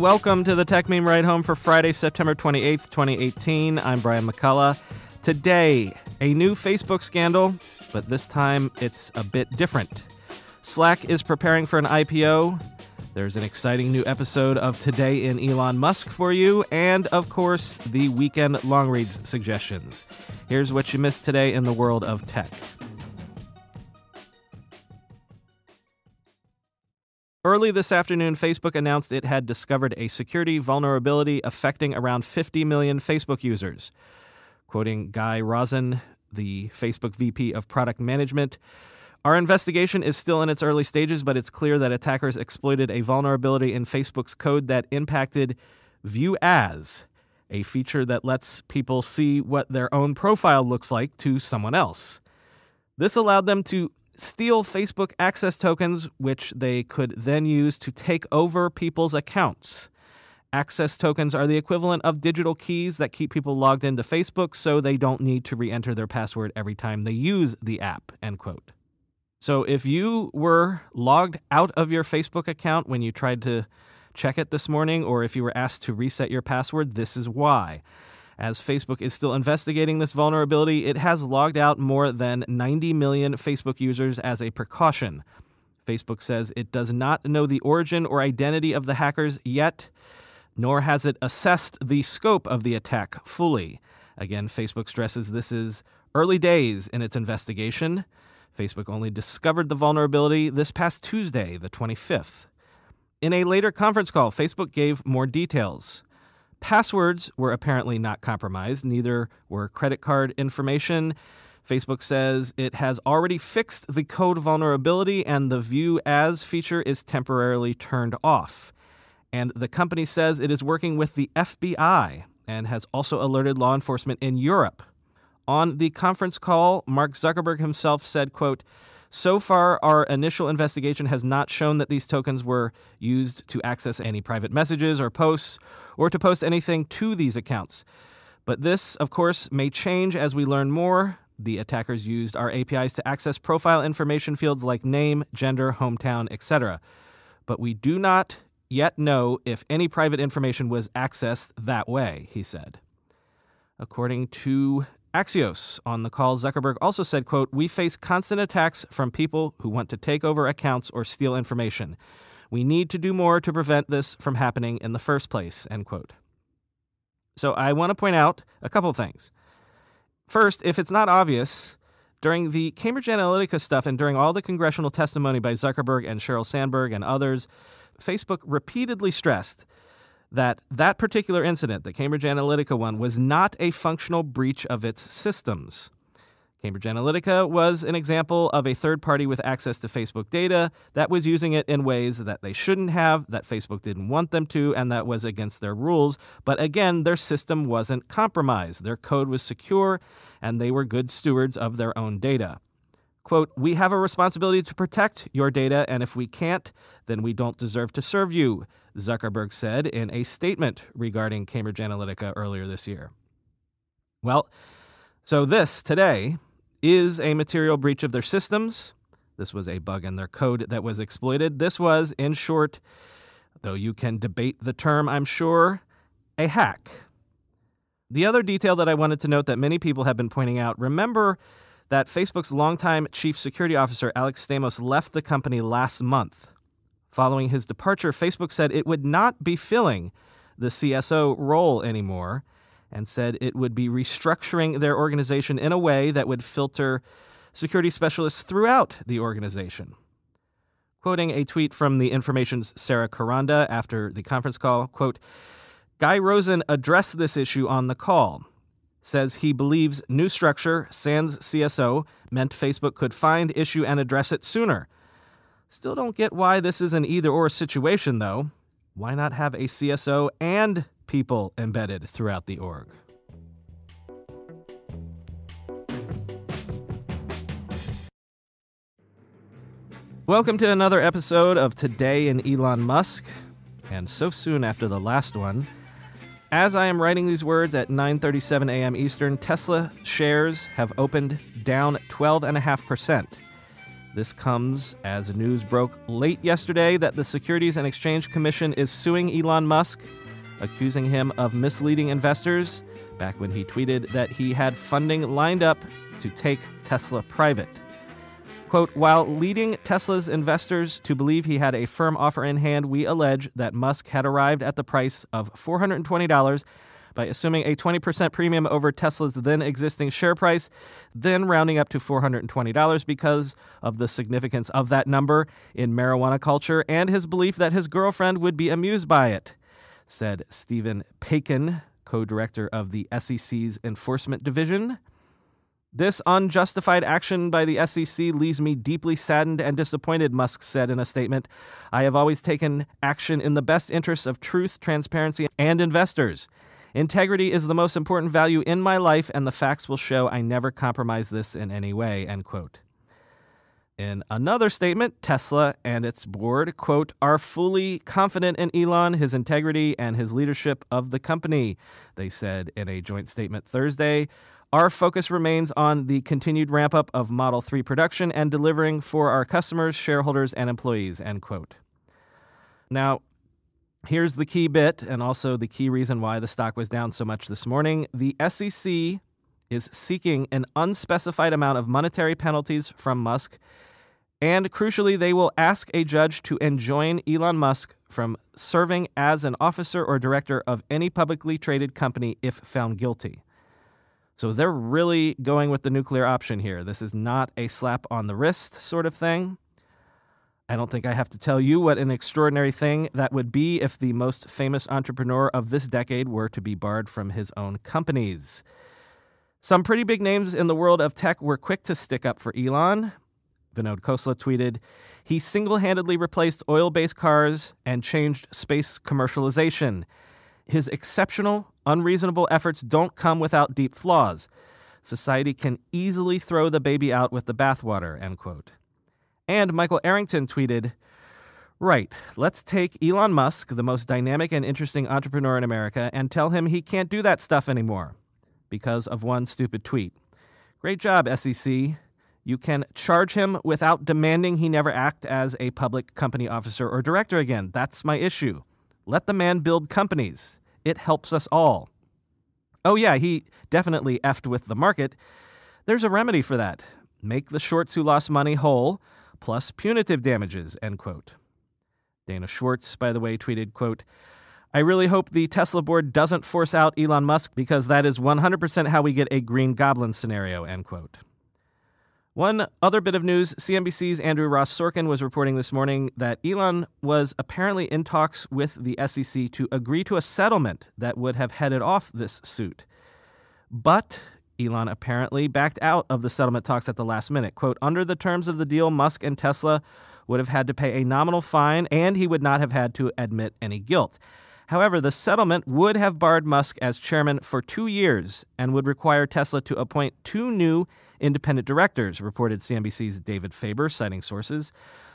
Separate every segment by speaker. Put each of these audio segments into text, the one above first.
Speaker 1: Welcome to the Techmeme Ride Home for Friday, September 28th, 2018. I'm Brian McCullough. Today, a new Facebook scandal, but this time it's a bit different. Slack is preparing for an IPO. There's an exciting new episode of Today in Elon Musk for you, and of course, the weekend long reads suggestions. Here's what you missed today in the world of tech. Early this afternoon, Facebook announced it had discovered a security vulnerability affecting around 50 million Facebook users. Quoting Guy Rosen, the Facebook VP of Product Management, our investigation is still in its early stages, but it's clear that attackers exploited a vulnerability in Facebook's code that impacted View As, a feature that lets people see what their own profile looks like to someone else. This allowed them to steal Facebook access tokens, which they could then use to take over people's accounts. Access tokens are the equivalent of digital keys that keep people logged into Facebook so they don't need to re enter their password every time they use the app. End quote. So if you were logged out of your Facebook account when you tried to check it this morning, or if you were asked to reset your password, this is why. As Facebook is still investigating this vulnerability, it has logged out more than 90 million Facebook users as a precaution. Facebook says it does not know the origin or identity of the hackers yet, nor has it assessed the scope of the attack fully. Again, Facebook stresses this is early days in its investigation. Facebook only discovered the vulnerability this past Tuesday, the 25th. In a later conference call, Facebook gave more details. Passwords were apparently not compromised, neither were credit card information. Facebook says it has already fixed the code vulnerability and the View As feature is temporarily turned off. And the company says it is working with the FBI and has also alerted law enforcement in Europe. On the conference call, Mark Zuckerberg himself said, quote, so far, our initial investigation has not shown that these tokens were used to access any private messages or posts or to post anything to these accounts. But this, of course, may change as we learn more. The attackers used our APIs to access profile information fields like name, gender, hometown, etc. But we do not yet know if any private information was accessed that way, he said. According to Axios on the call, Zuckerberg also said, quote, We face constant attacks from people who want to take over accounts or steal information. We need to do more to prevent this from happening in the first place, end quote. So I want to point out a couple things. First, if it's not obvious, during the Cambridge Analytica stuff and during all the congressional testimony by Zuckerberg and Sheryl Sandberg and others, Facebook repeatedly stressed that that particular incident, the Cambridge Analytica one, was not a functional breach of its systems. Cambridge Analytica was an example of a third party with access to Facebook data that was using it in ways that they shouldn't have, that Facebook didn't want them to, and that was against their rules. But again, their system wasn't compromised. Their code was secure, and they were good stewards of their own data. Quote, We have a responsibility to protect your data, and if we can't, then we don't deserve to serve you, Zuckerberg said in a statement regarding Cambridge Analytica earlier this year. Well, so this today is a material breach of their systems. This was a bug in their code that was exploited. This was, in short, though you can debate the term, I'm sure, a hack. The other detail that I wanted to note that many people have been pointing out remember that Facebook's longtime chief security officer, Alex Stamos, left the company last month. Following his departure, Facebook said it would not be filling the CSO role anymore and said it would be restructuring their organization in a way that would filter security specialists throughout the organization. Quoting a tweet from the information's Sarah Kuranda after the conference call, quote, Guy Rosen addressed this issue on the call. Says he believes new structure, sans CSO, meant Facebook could find, issue, and address it sooner. Still don't get why this is an either or situation, though. Why not have a CSO and people embedded throughout the org? Welcome to another episode of Today in Elon Musk, and so soon after the last one. As I am writing these words at 9:37 a.m. Eastern, Tesla shares have opened down 12.5%. This comes as news broke late yesterday that the Securities and Exchange Commission is suing Elon Musk, accusing him of misleading investors back when he tweeted that he had funding lined up to take Tesla private. Quote, while leading Tesla's investors to believe he had a firm offer in hand, we allege that Musk had arrived at the price of $420 by assuming a 20% premium over Tesla's then existing share price, then rounding up to $420 because of the significance of that number in marijuana culture and his belief that his girlfriend would be amused by it, said Steven Peikin, co director of the SEC's Enforcement Division. This unjustified action by the SEC leaves me deeply saddened and disappointed, Musk said in a statement. I have always taken action in the best interests of truth, transparency, and investors. Integrity is the most important value in my life, and the facts will show I never compromise this in any way. End quote. In another statement, Tesla and its board, quote, are fully confident in Elon, his integrity, and his leadership of the company, they said in a joint statement Thursday. Our focus remains on the continued ramp up of Model 3 production and delivering for our customers, shareholders, and employees. End quote. Now, here's the key bit, and also the key reason why the stock was down so much this morning. The SEC is seeking an unspecified amount of monetary penalties from Musk, and crucially, they will ask a judge to enjoin Elon Musk from serving as an officer or director of any publicly traded company if found guilty. So they're really going with the nuclear option here. This is not a slap on the wrist sort of thing. I don't think I have to tell you what an extraordinary thing that would be if the most famous entrepreneur of this decade were to be barred from his own companies. Some pretty big names in the world of tech were quick to stick up for Elon. Vinod Khosla tweeted, He single handedly replaced oil based cars and changed space commercialization. His exceptional, unreasonable efforts don't come without deep flaws. Society can easily throw the baby out with the bathwater, end quote. And Michael Arrington tweeted, Right, let's take Elon Musk, the most dynamic and interesting entrepreneur in America, and tell him he can't do that stuff anymore because of one stupid tweet. Great job, SEC. You can charge him without demanding he never act as a public company officer or director again. That's my issue. Let the man build companies. It helps us all. Oh, yeah, he definitely effed with the market. There's a remedy for that. Make the shorts who lost money whole, plus punitive damages, end quote. Dana Schwartz, by the way, tweeted, quote, I really hope the Tesla board doesn't force out Elon Musk because that is 100% how we get a green goblin scenario, end quote. One other bit of news CNBC's Andrew Ross Sorkin was reporting this morning that Elon was apparently in talks with the SEC to agree to a settlement that would have headed off this suit. But Elon apparently backed out of the settlement talks at the last minute. Quote, under the terms of the deal, Musk and Tesla would have had to pay a nominal fine and he would not have had to admit any guilt. However, the settlement would have barred Musk as chairman for two years and would require Tesla to appoint two new independent directors, reported CNBC's David Faber, citing sources.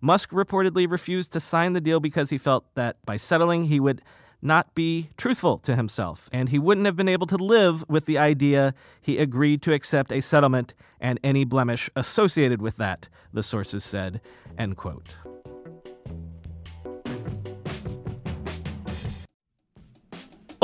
Speaker 1: Musk reportedly refused to sign the deal because he felt that by settling, he would not be truthful to himself, and he wouldn't have been able to live with the idea he agreed to accept a settlement and any blemish associated with that, the sources said. End quote.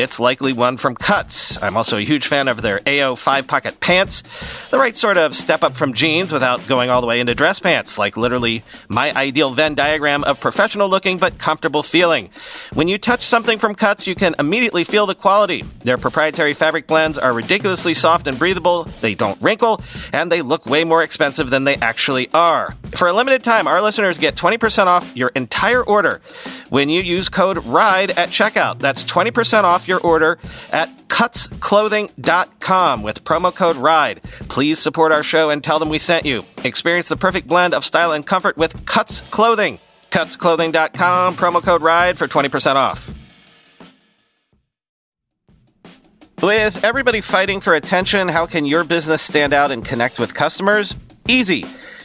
Speaker 1: it's likely one from Cuts. I'm also a huge fan of their AO five pocket pants. The right sort of step up from jeans without going all the way into dress pants, like literally my ideal Venn diagram of professional looking but comfortable feeling. When you touch something from Cuts, you can immediately feel the quality. Their proprietary fabric blends are ridiculously soft and breathable, they don't wrinkle, and they look way more expensive than they actually are. For a limited time, our listeners get 20% off your entire order when you use code RIDE at checkout. That's 20% off your order at cutsclothing.com with promo code RIDE. Please support our show and tell them we sent you. Experience the perfect blend of style and comfort with Cuts Clothing. Cutsclothing.com, promo code RIDE for 20% off. With everybody fighting for attention, how can your business stand out and connect with customers? Easy.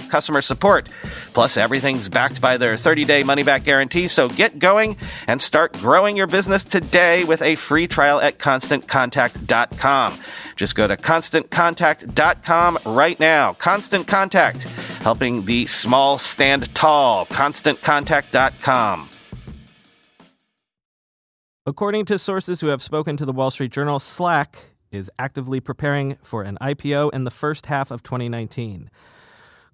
Speaker 1: customer support. Plus, everything's backed by their 30 day money back guarantee, so get going and start growing your business today with a free trial at constantcontact.com. Just go to constantcontact.com right now. Constant Contact, helping the small stand tall. ConstantContact.com. According to sources who have spoken to the Wall Street Journal, Slack is actively preparing for an IPO in the first half of 2019.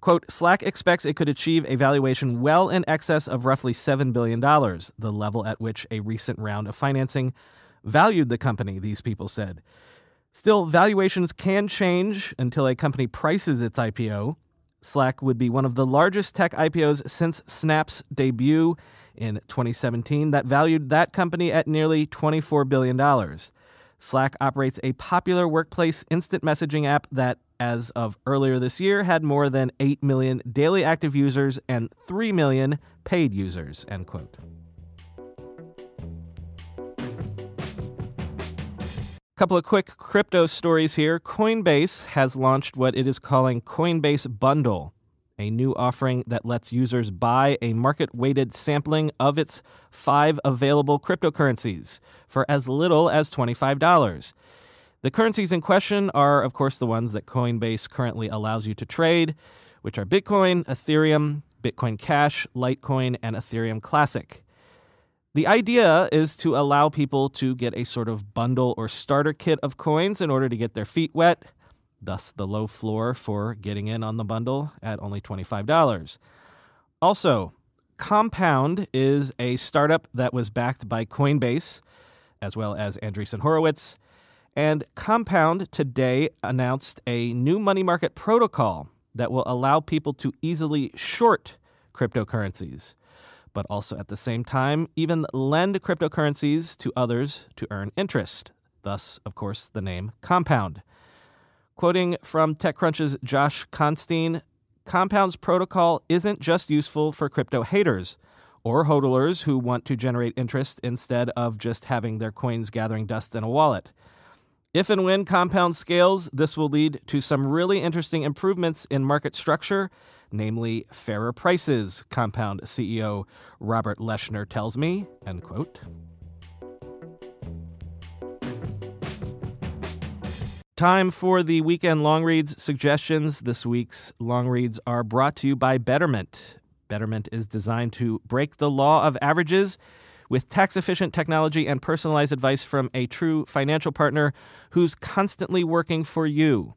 Speaker 1: Quote, Slack expects it could achieve a valuation well in excess of roughly $7 billion, the level at which a recent round of financing valued the company, these people said. Still, valuations can change until a company prices its IPO. Slack would be one of the largest tech IPOs since Snap's debut in 2017 that valued that company at nearly $24 billion. Slack operates a popular workplace instant messaging app that, as of earlier this year, had more than 8 million daily active users and 3 million paid users. End quote. Couple of quick crypto stories here. Coinbase has launched what it is calling Coinbase Bundle, a new offering that lets users buy a market weighted sampling of its five available cryptocurrencies for as little as $25. The currencies in question are, of course, the ones that Coinbase currently allows you to trade, which are Bitcoin, Ethereum, Bitcoin Cash, Litecoin, and Ethereum Classic. The idea is to allow people to get a sort of bundle or starter kit of coins in order to get their feet wet, thus, the low floor for getting in on the bundle at only $25. Also, Compound is a startup that was backed by Coinbase, as well as Andreessen Horowitz. And Compound today announced a new money market protocol that will allow people to easily short cryptocurrencies but also at the same time even lend cryptocurrencies to others to earn interest. Thus, of course, the name Compound. Quoting from TechCrunch's Josh Constine, Compound's protocol isn't just useful for crypto haters or hodlers who want to generate interest instead of just having their coins gathering dust in a wallet. If and when Compound scales, this will lead to some really interesting improvements in market structure namely fairer prices, Compound CEO Robert Leshner tells me, end quote. Time for the weekend long reads suggestions. This week's long reads are brought to you by Betterment. Betterment is designed to break the law of averages with tax efficient technology and personalized advice from a true financial partner who's constantly working for you.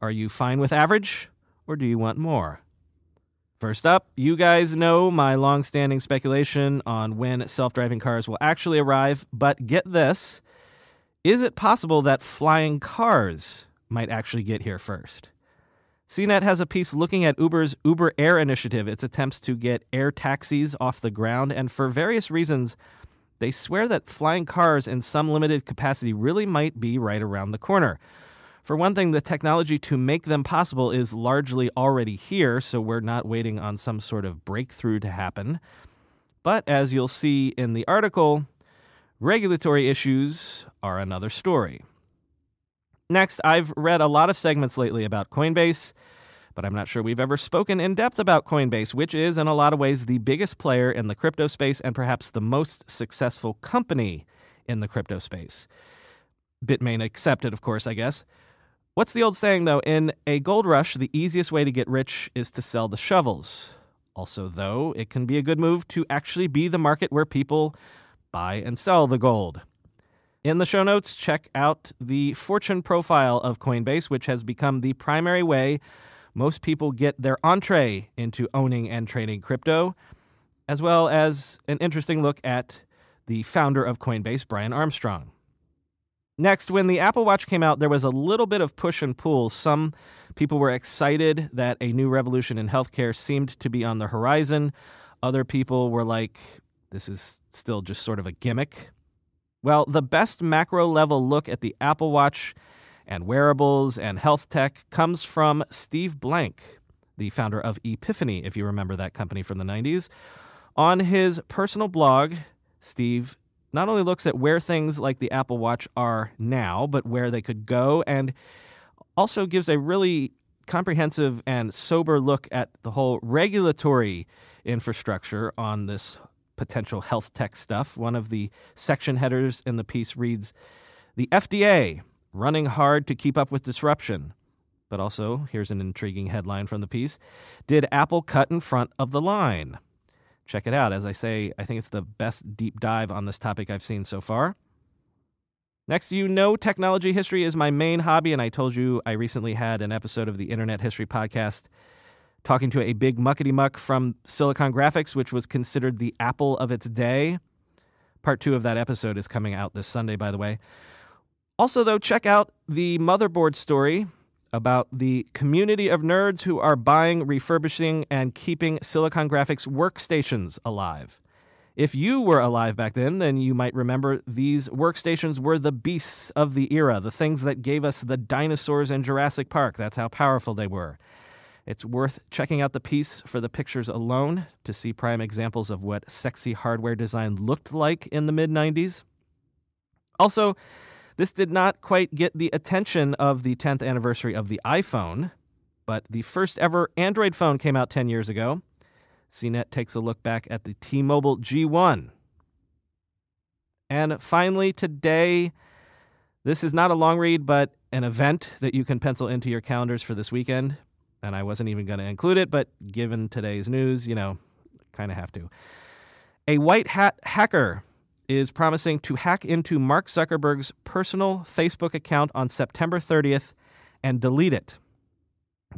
Speaker 1: Are you fine with average or do you want more? First up, you guys know my long standing speculation on when self driving cars will actually arrive, but get this is it possible that flying cars might actually get here first? CNET has a piece looking at Uber's Uber Air initiative, its attempts to get air taxis off the ground, and for various reasons, they swear that flying cars in some limited capacity really might be right around the corner. For one thing, the technology to make them possible is largely already here, so we're not waiting on some sort of breakthrough to happen. But as you'll see in the article, regulatory issues are another story. Next, I've read a lot of segments lately about Coinbase, but I'm not sure we've ever spoken in depth about Coinbase, which is, in a lot of ways, the biggest player in the crypto space and perhaps the most successful company in the crypto space. Bitmain accepted, of course, I guess. What's the old saying, though? In a gold rush, the easiest way to get rich is to sell the shovels. Also, though, it can be a good move to actually be the market where people buy and sell the gold. In the show notes, check out the fortune profile of Coinbase, which has become the primary way most people get their entree into owning and trading crypto, as well as an interesting look at the founder of Coinbase, Brian Armstrong. Next, when the Apple Watch came out, there was a little bit of push and pull. Some people were excited that a new revolution in healthcare seemed to be on the horizon. Other people were like, this is still just sort of a gimmick. Well, the best macro level look at the Apple Watch and wearables and health tech comes from Steve Blank, the founder of Epiphany, if you remember that company from the 90s. On his personal blog, Steve not only looks at where things like the Apple Watch are now, but where they could go, and also gives a really comprehensive and sober look at the whole regulatory infrastructure on this potential health tech stuff. One of the section headers in the piece reads The FDA running hard to keep up with disruption. But also, here's an intriguing headline from the piece Did Apple cut in front of the line? check it out. As I say, I think it's the best deep dive on this topic I've seen so far. Next, you know, technology history is my main hobby, and I told you I recently had an episode of the Internet History Podcast talking to a big muckety muck from Silicon Graphics, which was considered the Apple of its day. Part two of that episode is coming out this Sunday, by the way. Also, though, check out the motherboard story about the community of nerds who are buying, refurbishing, and keeping Silicon Graphics workstations alive. If you were alive back then, then you might remember these workstations were the beasts of the era, the things that gave us the dinosaurs in Jurassic Park. That's how powerful they were. It's worth checking out the piece for the pictures alone to see prime examples of what sexy hardware design looked like in the mid 90s. Also, this did not quite get the attention of the 10th anniversary of the iPhone, but the first ever Android phone came out 10 years ago. CNET takes a look back at the T Mobile G1. And finally, today, this is not a long read, but an event that you can pencil into your calendars for this weekend. And I wasn't even going to include it, but given today's news, you know, kind of have to. A white hat hacker is promising to hack into Mark Zuckerberg's personal Facebook account on September 30th and delete it.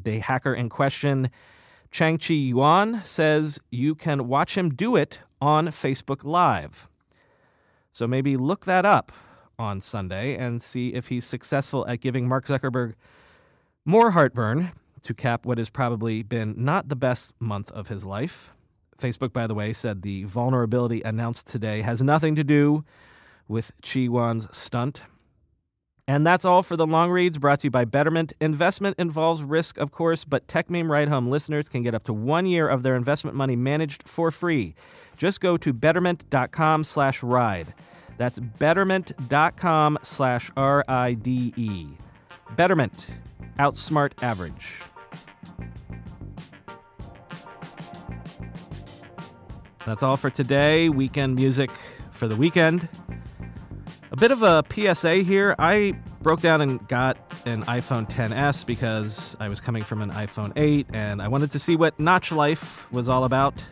Speaker 1: The hacker in question, Chang-Chi Yuan, says you can watch him do it on Facebook Live. So maybe look that up on Sunday and see if he's successful at giving Mark Zuckerberg more heartburn to cap what has probably been not the best month of his life. Facebook, by the way, said the vulnerability announced today has nothing to do with Chi Yuan's stunt. And that's all for the long reads brought to you by Betterment. Investment involves risk, of course, but Techmeme Ride Home listeners can get up to one year of their investment money managed for free. Just go to betterment.com slash ride. That's betterment.com slash R I D E. Betterment. Outsmart average. That's all for today. Weekend music for the weekend. A bit of a PSA here. I broke down and got an iPhone 10s because I was coming from an iPhone 8 and I wanted to see what notch life was all about.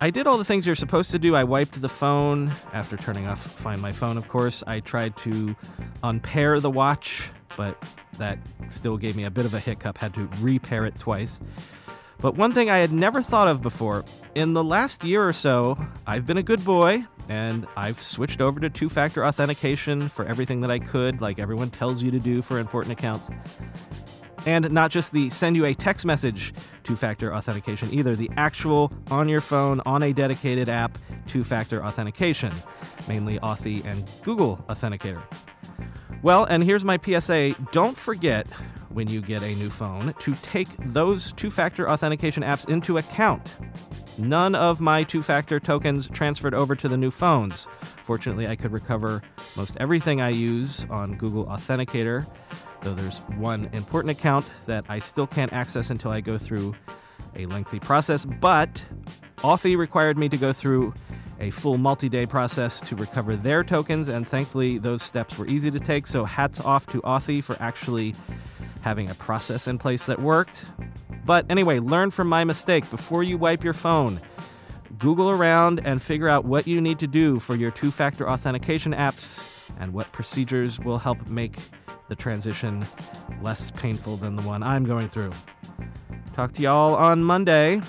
Speaker 1: I did all the things you're supposed to do. I wiped the phone after turning off Find My Phone, of course. I tried to unpair the watch, but that still gave me a bit of a hiccup. Had to repair it twice. But one thing I had never thought of before in the last year or so, I've been a good boy and I've switched over to two factor authentication for everything that I could, like everyone tells you to do for important accounts. And not just the send you a text message two factor authentication either, the actual on your phone, on a dedicated app two factor authentication, mainly Authy and Google Authenticator. Well, and here's my PSA don't forget when you get a new phone to take those two factor authentication apps into account. None of my two factor tokens transferred over to the new phones. Fortunately, I could recover most everything I use on Google Authenticator, though there's one important account that I still can't access until I go through a lengthy process. But Authy required me to go through a full multi day process to recover their tokens, and thankfully, those steps were easy to take. So, hats off to Authy for actually having a process in place that worked. But anyway, learn from my mistake before you wipe your phone. Google around and figure out what you need to do for your two factor authentication apps and what procedures will help make the transition less painful than the one I'm going through. Talk to y'all on Monday.